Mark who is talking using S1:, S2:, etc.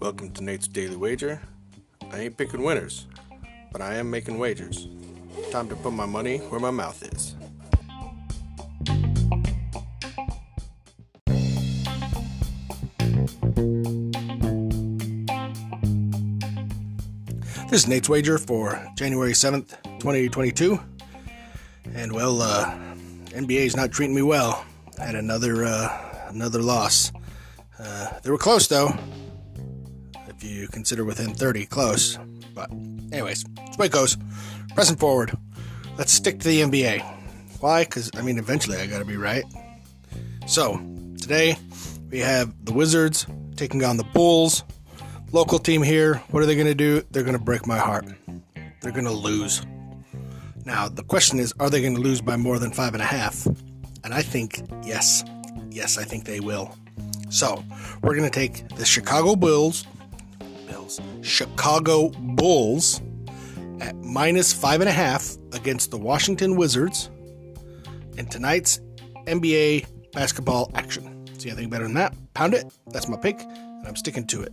S1: Welcome to Nate's Daily Wager. I ain't picking winners, but I am making wagers. Time to put my money where my mouth is. This is Nate's Wager for January 7th, 2022. And well, uh, NBA is not treating me well. Had another uh, another loss. Uh, they were close though, if you consider within 30, close. But anyways, that's way it goes. Pressing forward. Let's stick to the NBA. Why? Because I mean, eventually I got to be right. So today we have the Wizards taking on the Bulls. Local team here. What are they going to do? They're going to break my heart. They're going to lose. Now, the question is are they going to lose by more than five and a half? And I think yes. Yes, I think they will. So, we're going to take the Chicago Bulls, Bills, Chicago Bulls at minus five and a half against the Washington Wizards in tonight's NBA basketball action. See anything better than that? Pound it. That's my pick, and I'm sticking to it.